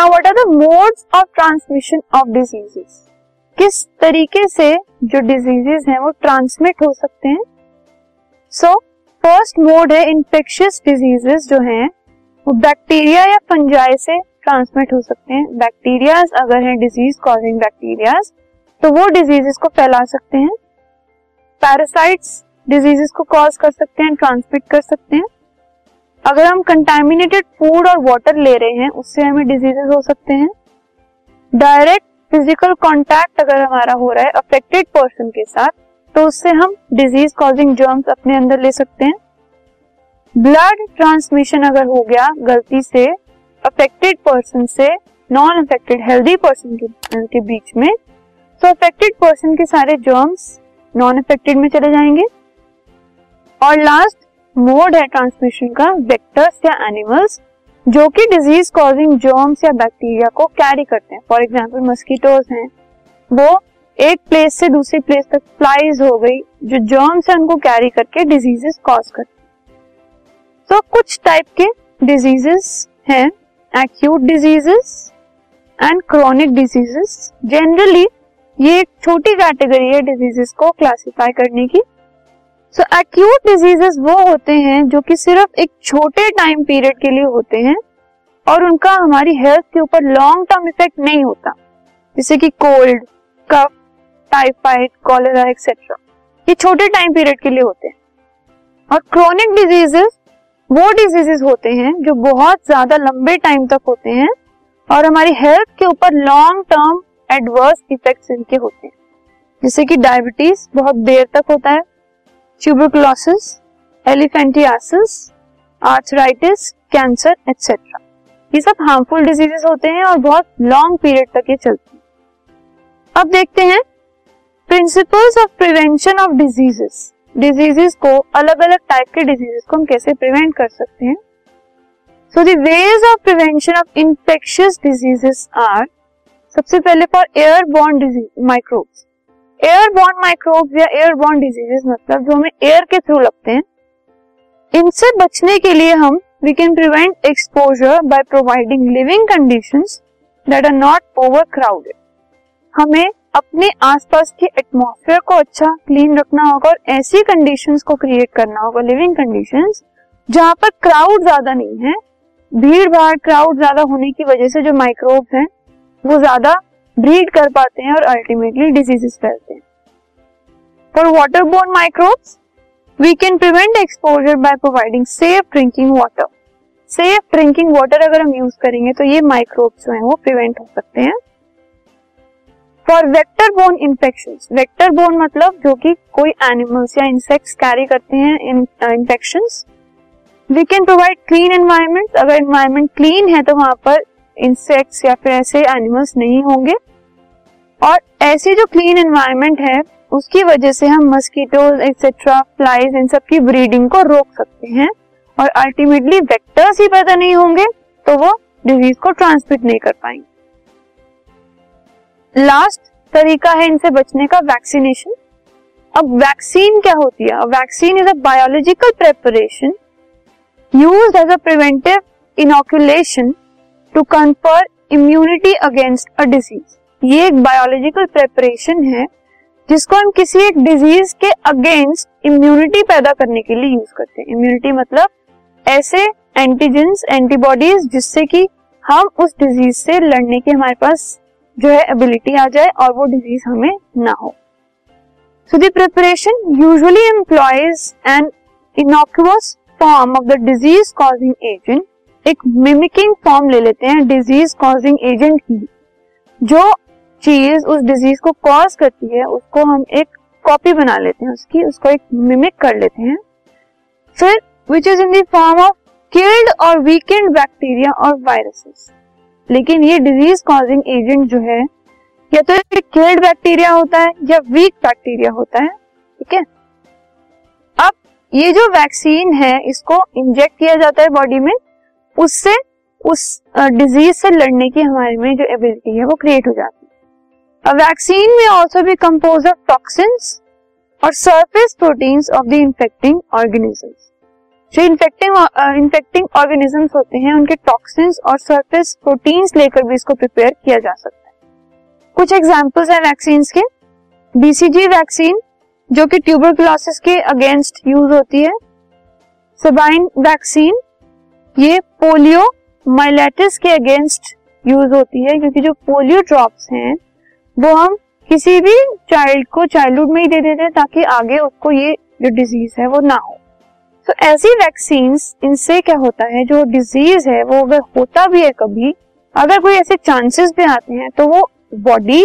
Now what are the modes of transmission of diseases किस तरीके से जो डिजीजेस हैं, वो ट्रांसमिट हो सकते हैं? सो फ़र्स्ट मोड है इन्फेक्शियस डिजीजेस जो हैं, वो बैक्टीरिया या फंजाई से ट्रांसमिट हो सकते हैं। बैक्टीरिया अगर हैं डिज़ीज़ कॉजिंग बैक्टीरियाज तो वो डिजीजेस को फैला सकते हैं। पैरासाइट्स डिजीजेस को कॉज कर सकते हैं ट्रांसमिट कर सकते हैं। अगर हम कंटेमिनेटेड फ़ूड और वाटर ले रहे हैं उससे हमें डिजीजेस हो सकते हैं। डायरेक्ट फ़िज़िकल कांटेक्ट अगर हमारा हो रहा है अफेक्टेड पर्सन के साथ तो उससे हम डिज़ीज़ कॉजिंग जर्म्स अपने अंदर ले सकते हैं। ब्लड ट्रांसमिशन अगर हो गया गलती से अफेक्टेड पर्सन से नॉन अफेक्टेड हेल्दी पर्सन के, बीच में तो अफेक्टेड पर्सन के सारे जर्म्स नॉन अफेक्टेड में चले जाएँगे। और लास्ट मोड है ट्रांसमिशन का वेक्टर्स या एनिमल्स जो कि डिज़ीज़ कॉजिंग जर्म्स या बैक्टीरिया को कैरी करते हैं। फॉर एग्ज़ाम्पल मस्कीटोज हैं। वो एक प्लेस से दूसरी प्लेस तक फ्लाइज हो गई, जो जर्म्स है, उनको कैरी करके डिजीजेस कॉज करते तो कुछ टाइप के डिजीजेस हैं acute diseases and chronic diseases generally ये एक छोटी कैटेगरी है डिजीजेस को क्लासिफाई करने की। सो एक्यूट डिजीजेस वो होते हैं जो कि सिर्फ़ एक छोटे टाइम पीरियड के लिए होते हैं और उनका हमारी हेल्थ के ऊपर लॉन्ग टर्म इफ़ेक्ट नहीं होता। जैसे कि cold cough typhoid cholera etcetera ये छोटे टाइम पीरियड के लिए होते हैं। और क्रोनिक डिजीजेस वो डिजीजेस होते हैं जो बहुत ज़्यादा लंबे टाइम तक होते हैं और हमारी हेल्थ के ऊपर लॉन्ग टर्म एडवर्स इफेक्ट्स इनके होते हैं। जैसे कि डायबिटीज़ बहुत देर तक होता है tuberculosis elephantiasis arthritis cancer etcetera ये सब हार्मफुल डिजीजेस होते हैं और बहुत लॉन्ग पीरियड तक ये चलते हैं। अब देखते हैं principles of prevention of diseases diseases को अलग अलग टाइप के डिजीजेस को हम कैसे प्रिवेंट कर सकते हैं? So the ways of prevention of infectious diseases are सबसे पहले for airborne disease microbes airborne microbes या एयर बॉर्न डिजीजेस मतलब जो हमें एयर के थ्रू लगते हैं, इनसे बचने के लिए हम we can prevent exposure by providing living conditions that are not overcrowded हमें अपने आसपास के एटमॉस्फेयर को अच्छा क्लीन रखना होगा और ऐसी कंडीशंस को क्रिएट करना होगा लिविंग कंडीशंस जहाँ पर क्राउड ज़्यादा नहीं है भीड़ भाड़ क्राउड ज़्यादा होने की वजह से जो माइक्रोब्स हैं, वो ज़्यादा ब्रीड कर पाते हैं और अल्टीमेटली डिजीजेस फैलते हैं. For waterborne microbes we can prevent exposure by providing safe drinking water safe drinking water अगर हम यूज़ करेंगे तो ये माइक्रोब्स जो है वो प्रिवेंट हो सकते हैं. For vector borne infection vector borne मतलब जो कि कोई एनिमल्स या इंसेक्ट्स कैरी करते हैं infection we can provide clean environment अगर एनवायरमेंट क्लीन है तो वहाँ पर इंसेक्ट्स या फिर ऐसे एनिमल्स नहीं होंगे. और ऐसी जो क्लीन एनवायरमेंट है, उसकी वजह से हम मस्कीटोज एक्सेट्रा फ्लाइज इन सब की ब्रीडिंग को रोक सकते हैं। और अल्टीमेटली वेक्टर्स ही पैदा नहीं होंगे तो वो डिज़ीज़ को ट्रांसमिट नहीं कर पाएँगे। लास्ट तरीका है इनसे बचने का वैक्सीनेशन अब वैक्सीन क्या होती है? Vaccine is a biological preparation use as a preventive inoculation to confer immunity against a disease ये एक बायोलॉजिकल प्रेपरेशन है, जिसको हम किसी एक डिज़ीज़ के अगेंस्ट इम्यूनिटी पैदा करने के लिए यूज़ करते हैं। इम्यूनिटी मतलब ऐसे एंटीजेंस एंटीबॉडीज जिससे कि हम उस डिज़ीज़ से लड़ने के हमारे पास जो है एबिलिटी आ जाए और वो डिज़ीज़ हमें ना हो। So the preparation usually employs an innocuous form of the disease causing agent एक मिमिकिंग फॉर्म ले लेते हैं डिज़ीज़ कॉजिंग एजेंट की, जो चीज़ उस डिज़ीज़ को कॉज करती है, उसको हम एक कॉपी बना लेते हैं, उसकी, उसको एक मिमिक कर लेते हैं। फिर which is in form of killed और वीकेंड बैक्टीरिया और वायरसेस लेकिन ये डिज़ीज़ कॉजिंग एजेंट जो है, या तो किल्ड बैक्टीरिया होता है, या वीक बैक्टीरिया होता है, ठीक है? अब, ये जो वैक्सीन है, इसको इंजेक्ट किया जाता है बॉडी में, उससे, उस डिज़ीज़ से लड़ने की हमारे में जो एबिलिटी है, वो क्रिएट हो जाती है। वैक्सीन में ऑल्सो भी कंपोज ऑफ़ टॉक्सिन्स और surface proteins of the infecting organisms जो इन्फेक्टिंग इन्फेक्टिंग ऑर्गेनिजम्स होते हैं, उनके टॉक्सिन्स और सरफेस प्रोटीन्स लेकर भी इसको प्रिपेयर किया जा सकता है। कुछ एग्जाम्पल्स हैं वैक्सीन के। बीसीजी वैक्सीन जो कि ट्यूबरकुलोसिस के अगेंस्ट यूज़ होती है। सबाइन वैक्सीन ये पोलियो माइलेटिस के अगेंस्ट यूज़ होती है, क्योंकि जो पोलियो ड्रॉप्स हैं वो हम किसी भी चाइल्ड को चाइल्डहुड में ही दे देते हैं ताकि आगे उसको ये जो डिज़ीज़ है वो ना हो। तो ऐसी वैक्सीन इनसे क्या होता है? जो डिज़ीज़ है वो अगर होता भी है कभी अगर कोई ऐसे चांसेस भी आते हैं तो वो बॉडी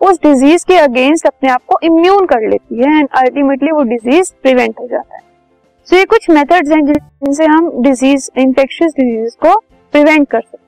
उस डिज़ीज़ के अगेंस्ट अपने आप को इम्यून कर लेती है एंड अल्टीमेटली वो डिज़ीज़ प्रिवेंट हो जाता है। सो so, ये कुछ मेथड्स हैं जिनसे हम डिज़ीज़ इन्फेक्शियस डिज़ीज़ को प्रिवेंट कर सकते हैं।